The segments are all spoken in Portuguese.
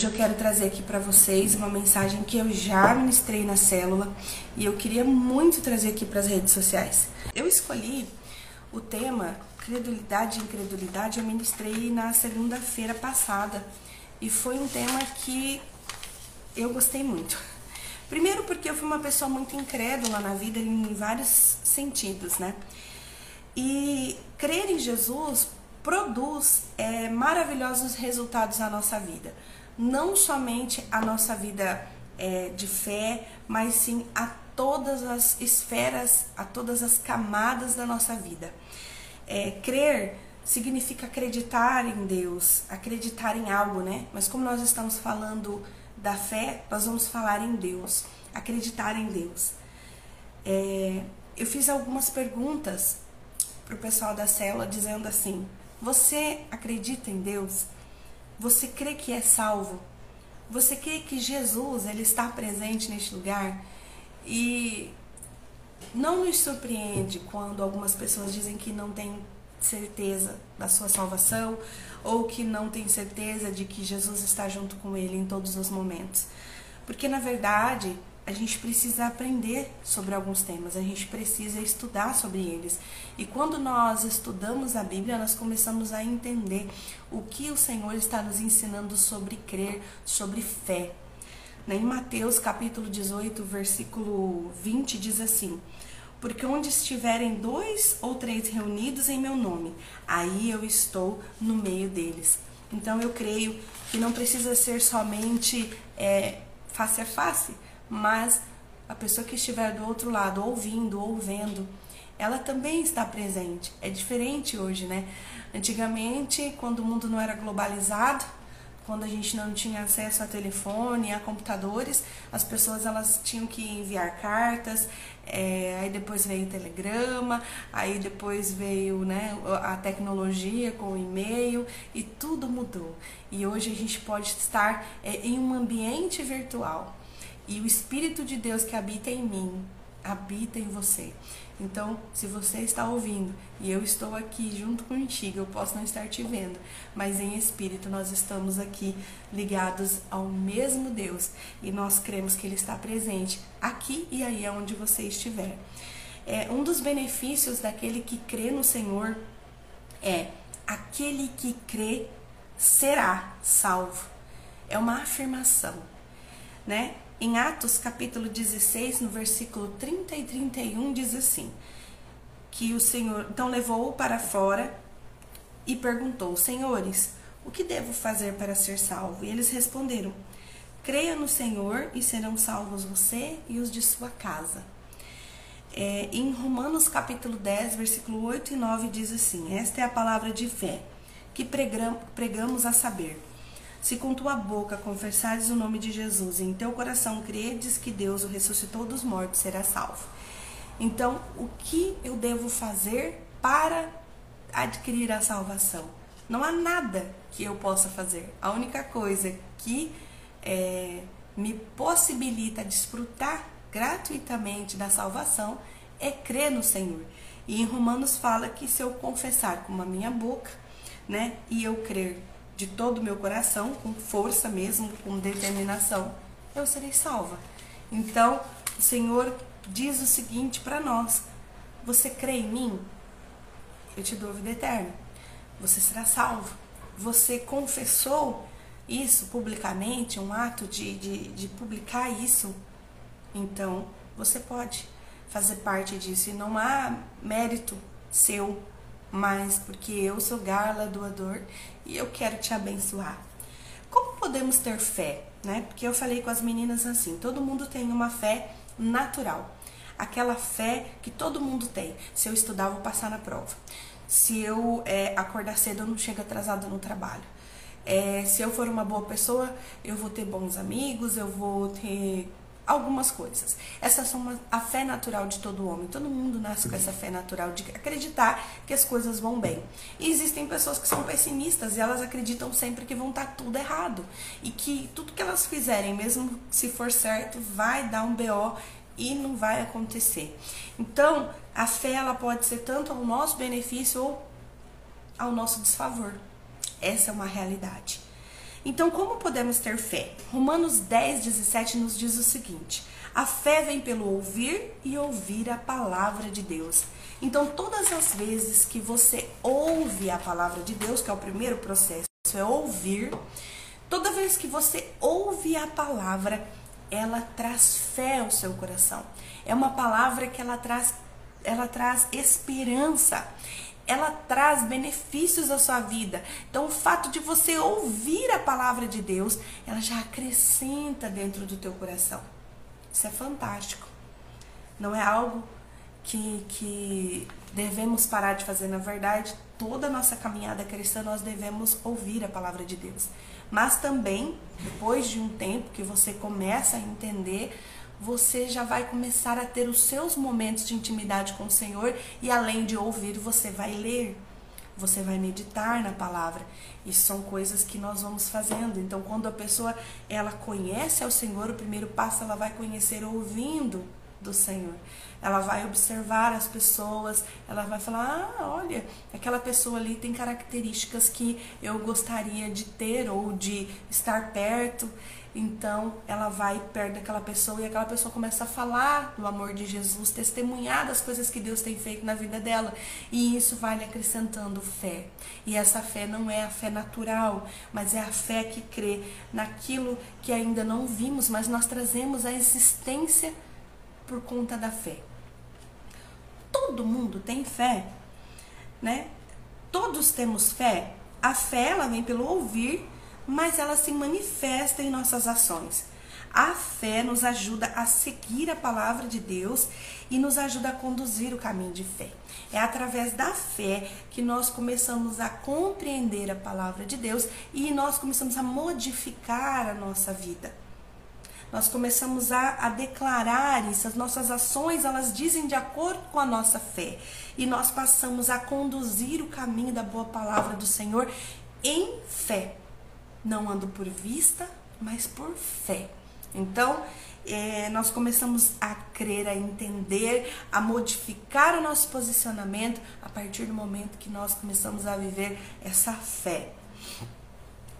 Hoje eu quero trazer aqui para vocês uma mensagem que eu já ministrei na célula e eu queria muito trazer aqui para as redes sociais. Eu escolhi o tema credulidade e incredulidade, eu ministrei na segunda-feira passada e foi um tema que eu gostei muito. Primeiro porque eu fui uma pessoa muito incrédula na vida em vários sentidos, né? E crer em Jesus produz é, maravilhosos resultados na nossa vida não somente a nossa vida é, de fé, mas sim a todas as esferas, a todas as camadas da nossa vida. É, crer significa acreditar em Deus, acreditar em algo, né? Mas como nós estamos falando da fé, nós vamos falar em Deus, acreditar em Deus. É, eu fiz algumas perguntas para o pessoal da célula dizendo assim: Você acredita em Deus? Você crê que é salvo? Você crê que Jesus ele está presente neste lugar? E não nos surpreende quando algumas pessoas dizem que não têm certeza da sua salvação ou que não têm certeza de que Jesus está junto com ele em todos os momentos. Porque na verdade, a gente precisa aprender sobre alguns temas, a gente precisa estudar sobre eles. E quando nós estudamos a Bíblia, nós começamos a entender o que o Senhor está nos ensinando sobre crer, sobre fé. Né, em Mateus capítulo 18, versículo 20, diz assim: Porque onde estiverem dois ou três reunidos em meu nome, aí eu estou no meio deles. Então eu creio que não precisa ser somente é, face a face, mas a pessoa que estiver do outro lado, ouvindo ou vendo, ela também está presente. É diferente hoje, né? Antigamente, quando o mundo não era globalizado, quando a gente não tinha acesso a telefone, a computadores, as pessoas elas tinham que enviar cartas, é, aí depois veio o telegrama, aí depois veio né, a tecnologia com o e-mail e tudo mudou. E hoje a gente pode estar é, em um ambiente virtual e o Espírito de Deus que habita em mim, habita em você. Então, se você está ouvindo e eu estou aqui junto contigo, eu posso não estar te vendo, mas em espírito nós estamos aqui ligados ao mesmo Deus e nós cremos que Ele está presente aqui e aí onde você estiver. É, um dos benefícios daquele que crê no Senhor é aquele que crê será salvo. É uma afirmação, né? Em Atos capítulo 16, no versículo 30 e 31, diz assim: que o Senhor então levou-o para fora e perguntou: Senhores, o que devo fazer para ser salvo? E eles responderam: Creia no Senhor e serão salvos você e os de sua casa. É, em Romanos capítulo 10, versículo 8 e 9 diz assim: Esta é a palavra de fé que pregamos a saber se com tua boca confessares o nome de Jesus e em teu coração credes que Deus o ressuscitou dos mortos, será salvo. Então, o que eu devo fazer para adquirir a salvação? Não há nada que eu possa fazer. A única coisa que é, me possibilita desfrutar gratuitamente da salvação é crer no Senhor. E em Romanos fala que se eu confessar com a minha boca, né, e eu crer de todo o meu coração, com força mesmo, com determinação, eu serei salva. Então, o Senhor diz o seguinte para nós: Você crê em mim? Eu te dou vida eterna. Você será salvo. Você confessou isso publicamente, um ato de, de, de publicar isso, então você pode fazer parte disso. E não há mérito seu mas porque eu sou Garla doador e eu quero te abençoar. Como podemos ter fé, né? Porque eu falei com as meninas assim, todo mundo tem uma fé natural. Aquela fé que todo mundo tem. Se eu estudar, eu vou passar na prova. Se eu é, acordar cedo, eu não chego atrasado no trabalho. É, se eu for uma boa pessoa, eu vou ter bons amigos, eu vou ter algumas coisas. São uma, a fé natural de todo homem. Todo mundo nasce com essa fé natural de acreditar que as coisas vão bem. E existem pessoas que são pessimistas e elas acreditam sempre que vão estar tudo errado e que tudo que elas fizerem, mesmo se for certo, vai dar um BO e não vai acontecer. Então, a fé ela pode ser tanto ao nosso benefício ou ao nosso desfavor. Essa é uma realidade. Então, como podemos ter fé? Romanos 10, 17 nos diz o seguinte: a fé vem pelo ouvir e ouvir a palavra de Deus. Então, todas as vezes que você ouve a palavra de Deus, que é o primeiro processo, é ouvir, toda vez que você ouve a palavra, ela traz fé ao seu coração. É uma palavra que ela traz, ela traz esperança ela traz benefícios à sua vida. Então, o fato de você ouvir a palavra de Deus, ela já acrescenta dentro do teu coração. Isso é fantástico. Não é algo que, que devemos parar de fazer. Na verdade, toda a nossa caminhada cristã, nós devemos ouvir a palavra de Deus. Mas também, depois de um tempo que você começa a entender você já vai começar a ter os seus momentos de intimidade com o Senhor e além de ouvir, você vai ler, você vai meditar na palavra. Isso são coisas que nós vamos fazendo. Então, quando a pessoa ela conhece ao Senhor, o primeiro passo ela vai conhecer ouvindo do Senhor. Ela vai observar as pessoas, ela vai falar: ah, olha, aquela pessoa ali tem características que eu gostaria de ter ou de estar perto. Então ela vai perto daquela pessoa e aquela pessoa começa a falar do amor de Jesus, testemunhar das coisas que Deus tem feito na vida dela. E isso vai lhe acrescentando fé. E essa fé não é a fé natural, mas é a fé que crê naquilo que ainda não vimos, mas nós trazemos a existência por conta da fé. Todo mundo tem fé, né? Todos temos fé. A fé ela vem pelo ouvir mas ela se manifesta em nossas ações. A fé nos ajuda a seguir a palavra de Deus e nos ajuda a conduzir o caminho de fé. É através da fé que nós começamos a compreender a palavra de Deus e nós começamos a modificar a nossa vida. Nós começamos a, a declarar isso, as nossas ações elas dizem de acordo com a nossa fé e nós passamos a conduzir o caminho da boa palavra do Senhor em fé. Não ando por vista, mas por fé. Então, é, nós começamos a crer, a entender, a modificar o nosso posicionamento a partir do momento que nós começamos a viver essa fé.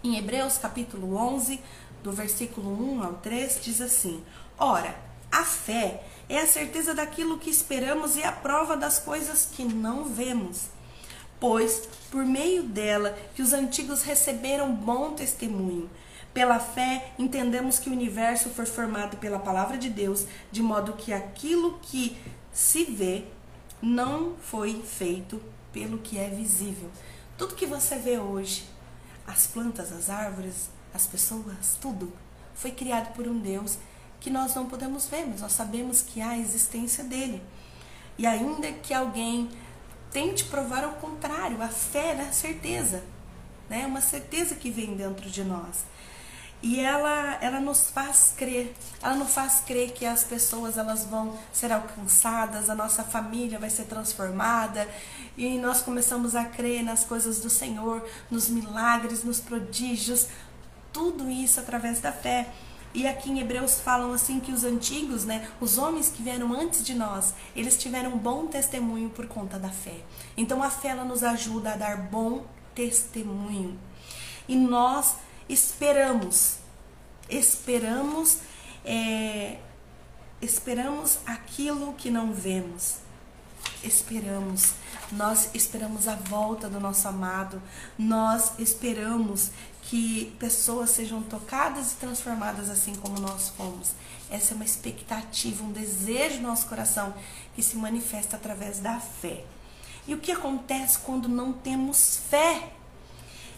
Em Hebreus capítulo 11, do versículo 1 ao 3, diz assim: Ora, a fé é a certeza daquilo que esperamos e a prova das coisas que não vemos pois por meio dela que os antigos receberam bom testemunho. Pela fé, entendemos que o universo foi formado pela palavra de Deus, de modo que aquilo que se vê não foi feito pelo que é visível. Tudo que você vê hoje, as plantas, as árvores, as pessoas, tudo, foi criado por um Deus que nós não podemos ver, mas nós sabemos que há a existência dele. E ainda que alguém tente provar ao contrário. A fé é a certeza, né? Uma certeza que vem dentro de nós. E ela, ela nos faz crer. Ela nos faz crer que as pessoas elas vão ser alcançadas, a nossa família vai ser transformada, e nós começamos a crer nas coisas do Senhor, nos milagres, nos prodígios, tudo isso através da fé. E aqui em Hebreus falam assim que os antigos, né, os homens que vieram antes de nós, eles tiveram bom testemunho por conta da fé. Então a fé ela nos ajuda a dar bom testemunho. E nós esperamos, esperamos, é, esperamos aquilo que não vemos. Esperamos, nós esperamos a volta do nosso amado, nós esperamos que pessoas sejam tocadas e transformadas assim como nós fomos. Essa é uma expectativa, um desejo no nosso coração que se manifesta através da fé. E o que acontece quando não temos fé?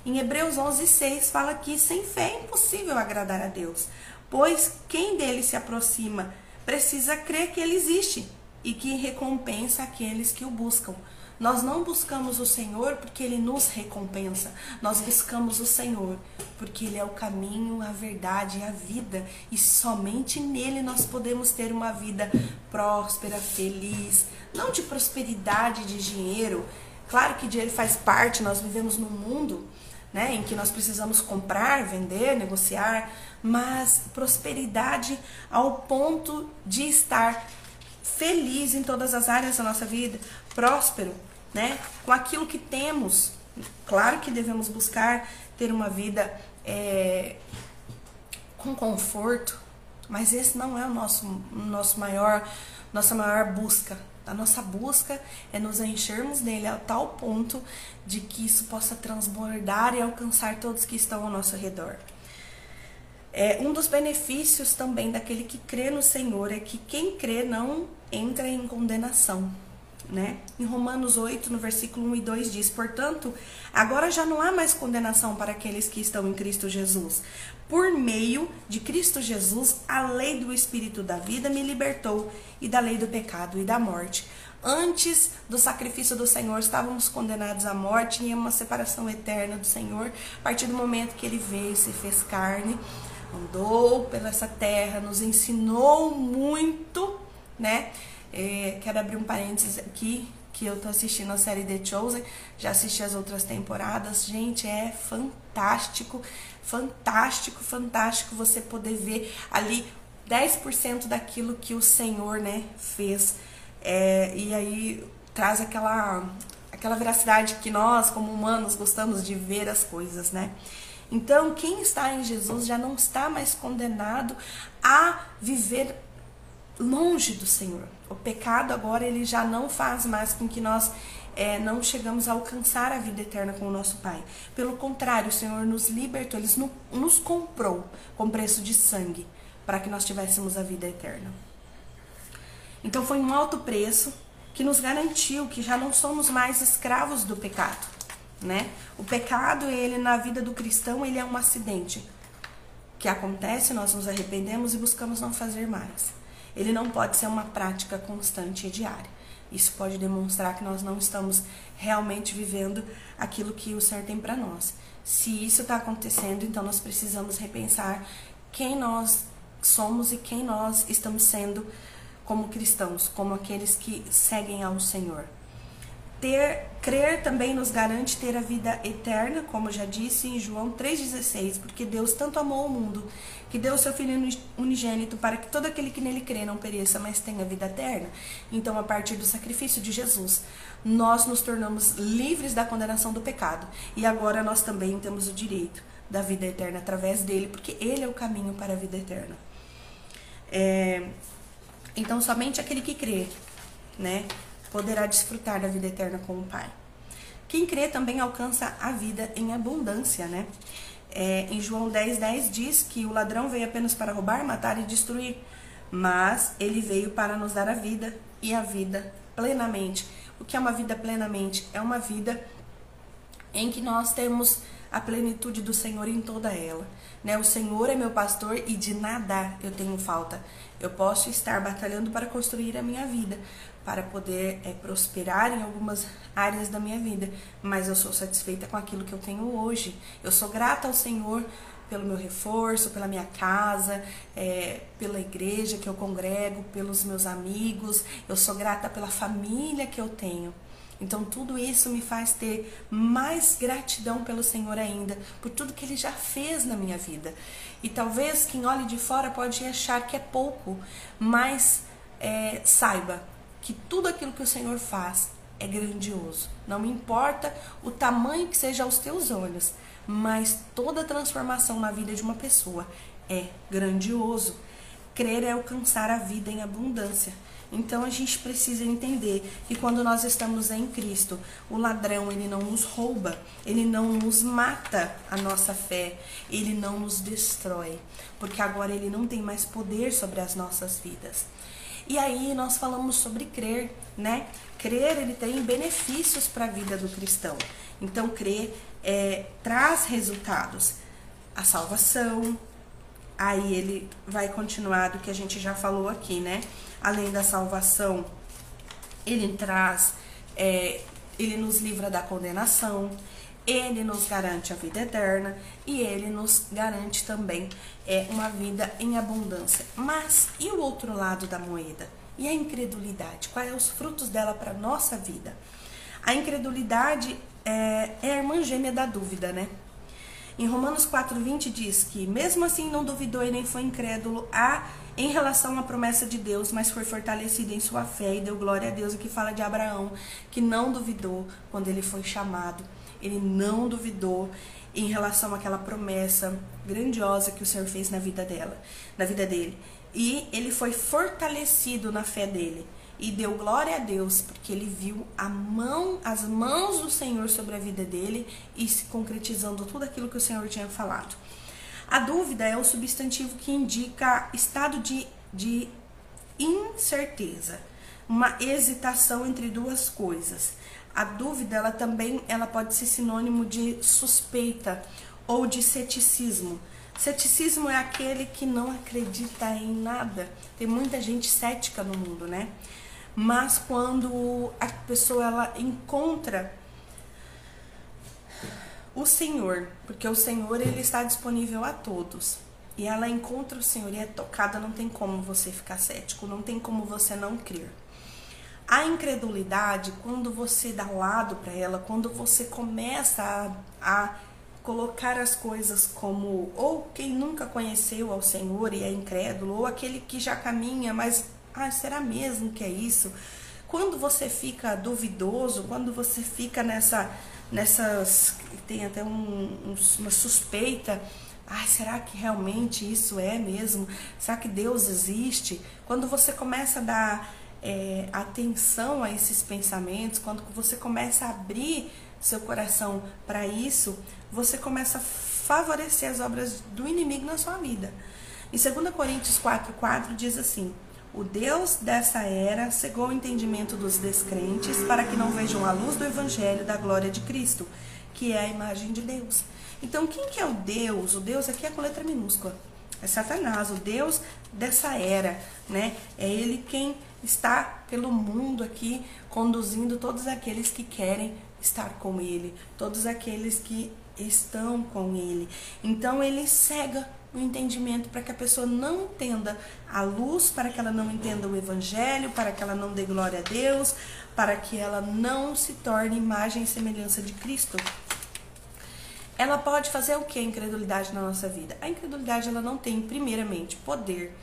Em Hebreus 11:6 fala que sem fé é impossível agradar a Deus, pois quem dele se aproxima precisa crer que ele existe e que recompensa aqueles que o buscam. Nós não buscamos o Senhor porque Ele nos recompensa. Nós buscamos o Senhor porque Ele é o caminho, a verdade a vida. E somente nele nós podemos ter uma vida próspera, feliz. Não de prosperidade, de dinheiro. Claro que dinheiro faz parte, nós vivemos num mundo né, em que nós precisamos comprar, vender, negociar, mas prosperidade ao ponto de estar feliz em todas as áreas da nossa vida, próspero, né? Com aquilo que temos, Claro que devemos buscar ter uma vida é, com conforto, mas esse não é o nosso, nosso maior, nossa maior busca. A nossa busca é nos enchermos nele a tal ponto de que isso possa transbordar e alcançar todos que estão ao nosso redor. É, um dos benefícios também daquele que crê no Senhor é que quem crê não entra em condenação. Né? Em Romanos 8, no versículo 1 e 2 diz: Portanto, agora já não há mais condenação para aqueles que estão em Cristo Jesus. Por meio de Cristo Jesus, a lei do Espírito da vida me libertou e da lei do pecado e da morte. Antes do sacrifício do Senhor, estávamos condenados à morte e a uma separação eterna do Senhor, a partir do momento que ele veio e se fez carne andou pela essa terra, nos ensinou muito, né? É, quero abrir um parênteses aqui, que eu tô assistindo a série The Chosen, já assisti as outras temporadas. Gente, é fantástico, fantástico, fantástico você poder ver ali 10% daquilo que o Senhor, né, fez. É, e aí traz aquela aquela veracidade que nós, como humanos, gostamos de ver as coisas, né? Então, quem está em Jesus já não está mais condenado a viver longe do Senhor. O pecado agora ele já não faz mais com que nós é, não chegamos a alcançar a vida eterna com o nosso Pai. Pelo contrário, o Senhor nos libertou, Ele nos comprou com preço de sangue para que nós tivéssemos a vida eterna. Então foi um alto preço que nos garantiu que já não somos mais escravos do pecado né? O pecado, ele na vida do cristão, ele é um acidente que acontece, nós nos arrependemos e buscamos não fazer mais. Ele não pode ser uma prática constante e diária. Isso pode demonstrar que nós não estamos realmente vivendo aquilo que o Senhor tem para nós. Se isso está acontecendo, então nós precisamos repensar quem nós somos e quem nós estamos sendo como cristãos, como aqueles que seguem ao Senhor. Ter, crer também nos garante ter a vida eterna, como já disse em João 3,16, porque Deus tanto amou o mundo que deu o seu Filho unigênito para que todo aquele que nele crê não pereça, mas tenha vida eterna. Então, a partir do sacrifício de Jesus, nós nos tornamos livres da condenação do pecado. E agora nós também temos o direito da vida eterna através dele, porque ele é o caminho para a vida eterna. É, então, somente aquele que crê, né? Poderá desfrutar da vida eterna com o Pai. Quem crê também alcança a vida em abundância, né? É, em João 10, 10 diz que o ladrão veio apenas para roubar, matar e destruir, mas ele veio para nos dar a vida e a vida plenamente. O que é uma vida plenamente? É uma vida em que nós temos a plenitude do Senhor em toda ela. Né? O Senhor é meu pastor e de nada eu tenho falta. Eu posso estar batalhando para construir a minha vida, para poder é, prosperar em algumas áreas da minha vida, mas eu sou satisfeita com aquilo que eu tenho hoje. Eu sou grata ao Senhor pelo meu reforço, pela minha casa, é, pela igreja que eu congrego, pelos meus amigos. Eu sou grata pela família que eu tenho. Então tudo isso me faz ter mais gratidão pelo Senhor ainda, por tudo que Ele já fez na minha vida. E talvez quem olhe de fora pode achar que é pouco, mas é, saiba que tudo aquilo que o Senhor faz é grandioso. Não importa o tamanho que seja aos teus olhos, mas toda transformação na vida de uma pessoa é grandioso. Crer é alcançar a vida em abundância. Então a gente precisa entender que quando nós estamos em Cristo, o ladrão ele não nos rouba, ele não nos mata a nossa fé, ele não nos destrói, porque agora ele não tem mais poder sobre as nossas vidas. E aí nós falamos sobre crer, né? Crer ele tem benefícios para a vida do cristão. Então crer é, traz resultados, a salvação. Aí ele vai continuar do que a gente já falou aqui, né? Além da salvação, ele traz, é, ele nos livra da condenação, ele nos garante a vida eterna e ele nos garante também é, uma vida em abundância. Mas e o outro lado da moeda? E a incredulidade? Quais são os frutos dela para a nossa vida? A incredulidade é, é a irmã gêmea da dúvida, né? Em Romanos 4,20 diz que, mesmo assim, não duvidou e nem foi incrédulo a, em relação à promessa de Deus, mas foi fortalecido em sua fé e deu glória a Deus. E que fala de Abraão, que não duvidou quando ele foi chamado ele não duvidou em relação àquela promessa grandiosa que o Senhor fez na vida dela, na vida dele. E ele foi fortalecido na fé dele e deu glória a Deus, porque ele viu a mão, as mãos do Senhor sobre a vida dele e se concretizando tudo aquilo que o Senhor tinha falado. A dúvida é o substantivo que indica estado de, de incerteza, uma hesitação entre duas coisas. A dúvida, ela também ela pode ser sinônimo de suspeita ou de ceticismo. Ceticismo é aquele que não acredita em nada. Tem muita gente cética no mundo, né? Mas quando a pessoa ela encontra o Senhor, porque o Senhor ele está disponível a todos. E ela encontra o Senhor e é tocada, não tem como você ficar cético, não tem como você não crer. A incredulidade, quando você dá lado para ela, quando você começa a, a colocar as coisas como ou quem nunca conheceu ao Senhor e é incrédulo, ou aquele que já caminha, mas ah, será mesmo que é isso? Quando você fica duvidoso, quando você fica nessa, nessas, tem até um, um, uma suspeita, Ai, será que realmente isso é mesmo? Será que Deus existe? Quando você começa a dar é, atenção a esses pensamentos, quando você começa a abrir seu coração para isso, você começa a favorecer as obras do inimigo na sua vida. Em 2 Coríntios 4,4 diz assim: O Deus dessa era cegou o entendimento dos descrentes para que não vejam a luz do evangelho da glória de Cristo, que é a imagem de Deus. Então, quem que é o Deus? O Deus aqui é com letra minúscula. É Satanás, o Deus dessa era, né? É ele quem está pelo mundo aqui conduzindo todos aqueles que querem estar com ele, todos aqueles que estão com ele. Então ele cega o entendimento para que a pessoa não entenda a luz, para que ela não entenda o evangelho, para que ela não dê glória a Deus, para que ela não se torne imagem e semelhança de Cristo. Ela pode fazer o que a incredulidade na nossa vida? A incredulidade ela não tem primeiramente poder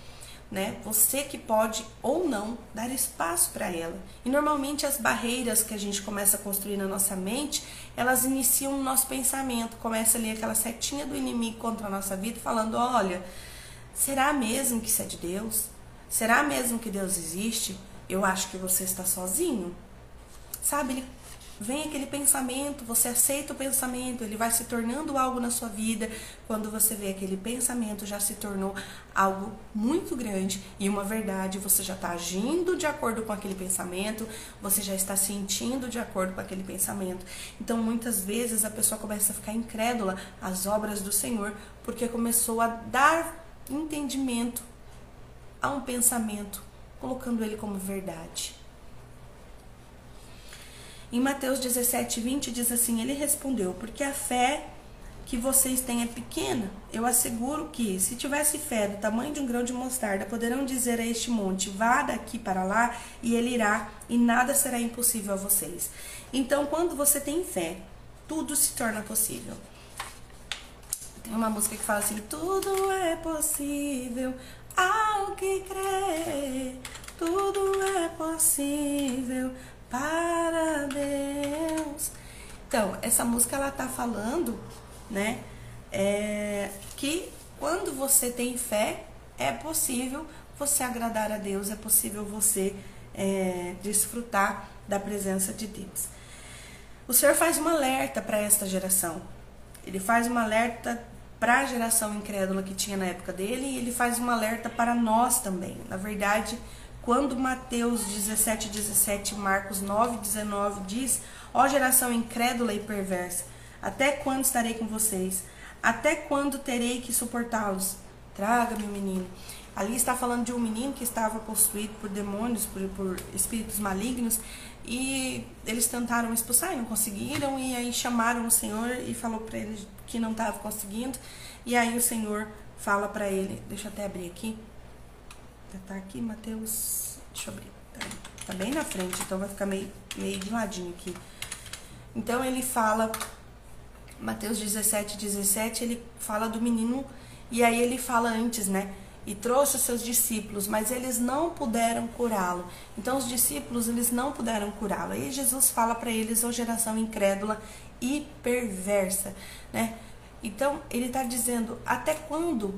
né? Você que pode ou não dar espaço para ela. E normalmente as barreiras que a gente começa a construir na nossa mente, elas iniciam no nosso pensamento, começa ali aquela setinha do inimigo contra a nossa vida, falando: olha, será mesmo que isso é de Deus? Será mesmo que Deus existe? Eu acho que você está sozinho. Sabe, ele vem aquele pensamento, você aceita o pensamento, ele vai se tornando algo na sua vida. Quando você vê aquele pensamento já se tornou algo muito grande e uma verdade, você já está agindo de acordo com aquele pensamento, você já está sentindo de acordo com aquele pensamento. Então, muitas vezes a pessoa começa a ficar incrédula às obras do Senhor porque começou a dar entendimento a um pensamento, colocando ele como verdade. Em Mateus 17, 20 diz assim: Ele respondeu, porque a fé que vocês têm é pequena. Eu asseguro que, se tivesse fé do tamanho de um grão de mostarda, poderão dizer a este monte: vá daqui para lá, e ele irá, e nada será impossível a vocês. Então, quando você tem fé, tudo se torna possível. Tem uma música que fala assim: tudo é possível ao que crê, tudo é possível para Deus. Então, essa música ela tá falando, né, é, que quando você tem fé, é possível você agradar a Deus, é possível você é, desfrutar da presença de Deus. O Senhor faz um alerta para esta geração. Ele faz um alerta para a geração incrédula que tinha na época dele e ele faz um alerta para nós também. Na verdade, quando Mateus 17, 17 Marcos 9, 19 diz: Ó geração incrédula e perversa, até quando estarei com vocês? Até quando terei que suportá-los? Traga-me o menino. Ali está falando de um menino que estava possuído por demônios, por, por espíritos malignos, e eles tentaram expulsar e não conseguiram, e aí chamaram o Senhor e falou para ele que não estava conseguindo, e aí o Senhor fala para ele, deixa eu até abrir aqui, Tá aqui, Mateus. Deixa eu abrir. Tá, tá bem na frente, então vai ficar meio, meio de ladinho aqui. Então ele fala, Mateus 17, 17, ele fala do menino, e aí ele fala antes, né? e trouxe os seus discípulos, mas eles não puderam curá-lo. Então os discípulos eles não puderam curá-lo. E Jesus fala para eles, ó geração incrédula e perversa, né? Então ele está dizendo, até quando,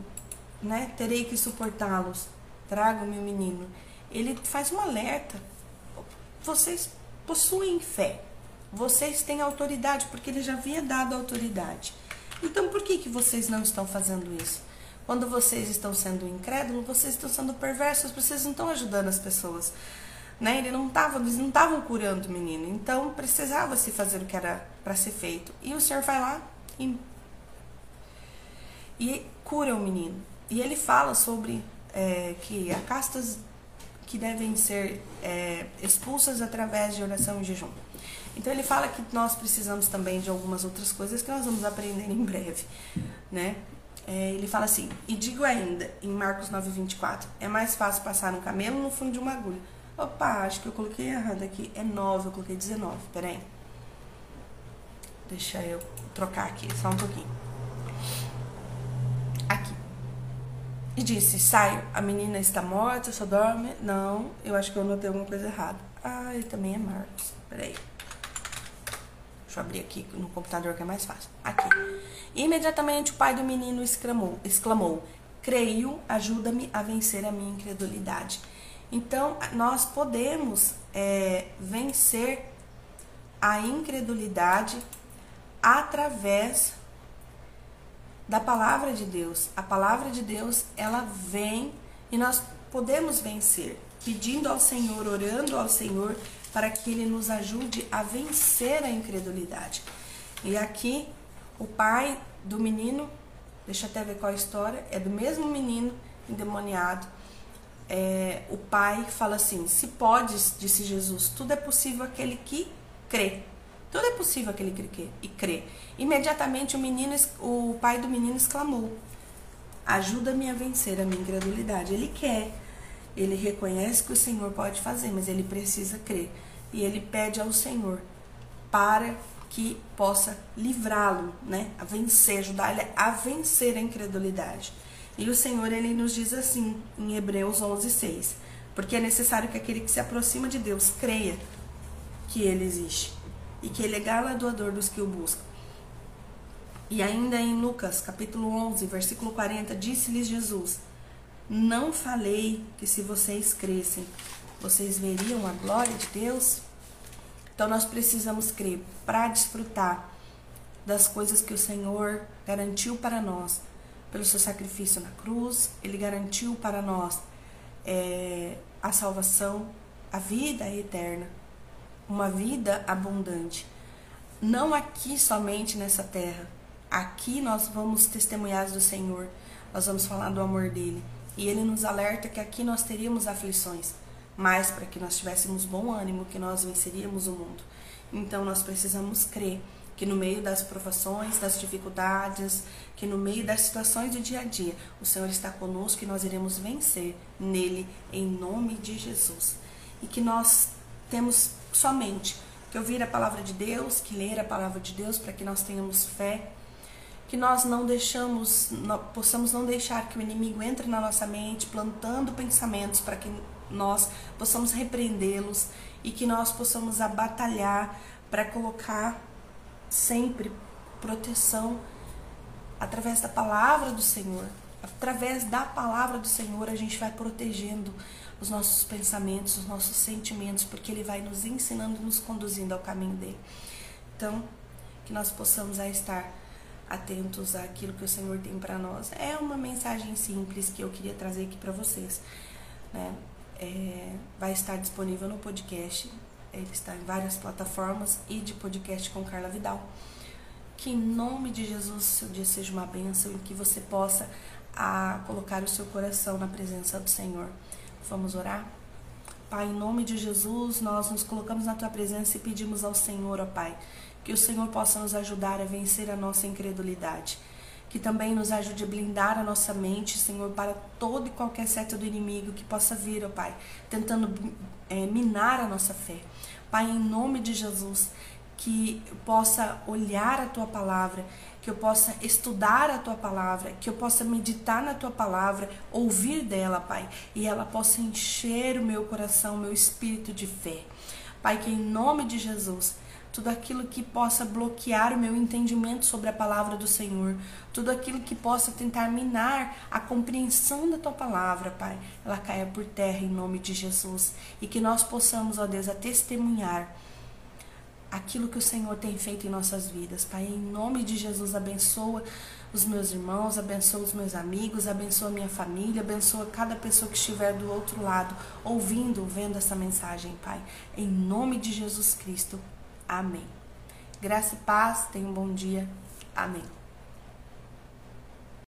né, terei que suportá-los? Traga o meu menino. Ele faz um alerta. Vocês possuem fé. Vocês têm autoridade, porque ele já havia dado autoridade. Então por que que vocês não estão fazendo isso? Quando vocês estão sendo incrédulos, vocês estão sendo perversos, vocês não estão ajudando as pessoas. Né? Ele não tava, eles não estavam curando o menino, então precisava se fazer o que era para ser feito. E o Senhor vai lá e, e cura o menino. E ele fala sobre é, que há castas que devem ser é, expulsas através de oração e jejum. Então ele fala que nós precisamos também de algumas outras coisas que nós vamos aprender em breve, né? É, ele fala assim, e digo ainda, em Marcos 9, 24, é mais fácil passar um camelo no fundo de uma agulha. Opa, acho que eu coloquei errado aqui, é 9, eu coloquei 19, peraí. Deixa eu trocar aqui, só um pouquinho. Aqui. E disse, saio, a menina está morta, só dorme. Não, eu acho que eu notei alguma coisa errada. Ah, ele também é Marcos, peraí. Deixa eu abrir aqui no computador que é mais fácil. Aqui. Imediatamente o pai do menino exclamou, exclamou creio, ajuda-me a vencer a minha incredulidade. Então, nós podemos é, vencer a incredulidade através da palavra de Deus. A palavra de Deus, ela vem e nós podemos vencer, pedindo ao Senhor, orando ao Senhor, para que Ele nos ajude a vencer a incredulidade. E aqui, o pai do menino, deixa eu até ver qual a história, é do mesmo menino endemoniado. É, o pai fala assim: Se podes, disse Jesus, tudo é possível aquele que crê. Tudo é possível aquele que crê e crê. Imediatamente o menino, o pai do menino exclamou: Ajuda-me a vencer a minha incredulidade. Ele quer, ele reconhece que o Senhor pode fazer, mas ele precisa crer. E ele pede ao Senhor para que possa livrá-lo, né, a vencer, ajudar ele a vencer a incredulidade. E o Senhor ele nos diz assim em Hebreus 11:6, porque é necessário que aquele que se aproxima de Deus creia que ele existe e que ele é galardoador dos que o buscam. E ainda em Lucas, capítulo 11, versículo 40, disse-lhes Jesus: não falei que se vocês crescem, vocês veriam a glória de Deus? Então nós precisamos crer para desfrutar das coisas que o Senhor garantiu para nós pelo seu sacrifício na cruz. Ele garantiu para nós é, a salvação, a vida eterna, uma vida abundante. Não aqui somente nessa terra. Aqui nós vamos testemunhar do Senhor, nós vamos falar do amor dele. E ele nos alerta que aqui nós teríamos aflições, mas para que nós tivéssemos bom ânimo, que nós venceríamos o mundo. Então nós precisamos crer que no meio das provações, das dificuldades, que no meio das situações do dia a dia, o Senhor está conosco e nós iremos vencer nele em nome de Jesus. E que nós temos somente que ouvir a palavra de Deus, que ler a palavra de Deus para que nós tenhamos fé que nós não deixamos, possamos não deixar que o inimigo entre na nossa mente, plantando pensamentos para que nós possamos repreendê-los e que nós possamos abatalhar para colocar sempre proteção através da palavra do Senhor. Através da palavra do Senhor, a gente vai protegendo os nossos pensamentos, os nossos sentimentos, porque Ele vai nos ensinando nos conduzindo ao caminho dele. Então, que nós possamos estar atentos àquilo que o Senhor tem para nós. É uma mensagem simples que eu queria trazer aqui para vocês. Né? É, vai estar disponível no podcast, ele está em várias plataformas e de podcast com Carla Vidal. Que em nome de Jesus seu dia seja uma bênção e que você possa a, colocar o seu coração na presença do Senhor. Vamos orar? Pai, em nome de Jesus, nós nos colocamos na tua presença e pedimos ao Senhor, ó Pai, que o Senhor possa nos ajudar a vencer a nossa incredulidade. Que também nos ajude a blindar a nossa mente, Senhor, para todo e qualquer seta do inimigo que possa vir, ó Pai, tentando é, minar a nossa fé. Pai, em nome de Jesus, que possa olhar a tua palavra que eu possa estudar a tua palavra, que eu possa meditar na tua palavra, ouvir dela, Pai, e ela possa encher o meu coração, o meu espírito de fé. Pai, que em nome de Jesus tudo aquilo que possa bloquear o meu entendimento sobre a palavra do Senhor, tudo aquilo que possa tentar minar a compreensão da tua palavra, Pai, ela caia por terra em nome de Jesus e que nós possamos, ó Deus, a testemunhar aquilo que o Senhor tem feito em nossas vidas. Pai, em nome de Jesus, abençoa os meus irmãos, abençoa os meus amigos, abençoa minha família, abençoa cada pessoa que estiver do outro lado, ouvindo, vendo essa mensagem, Pai. Em nome de Jesus Cristo. Amém. Graça e paz, tenha um bom dia. Amém.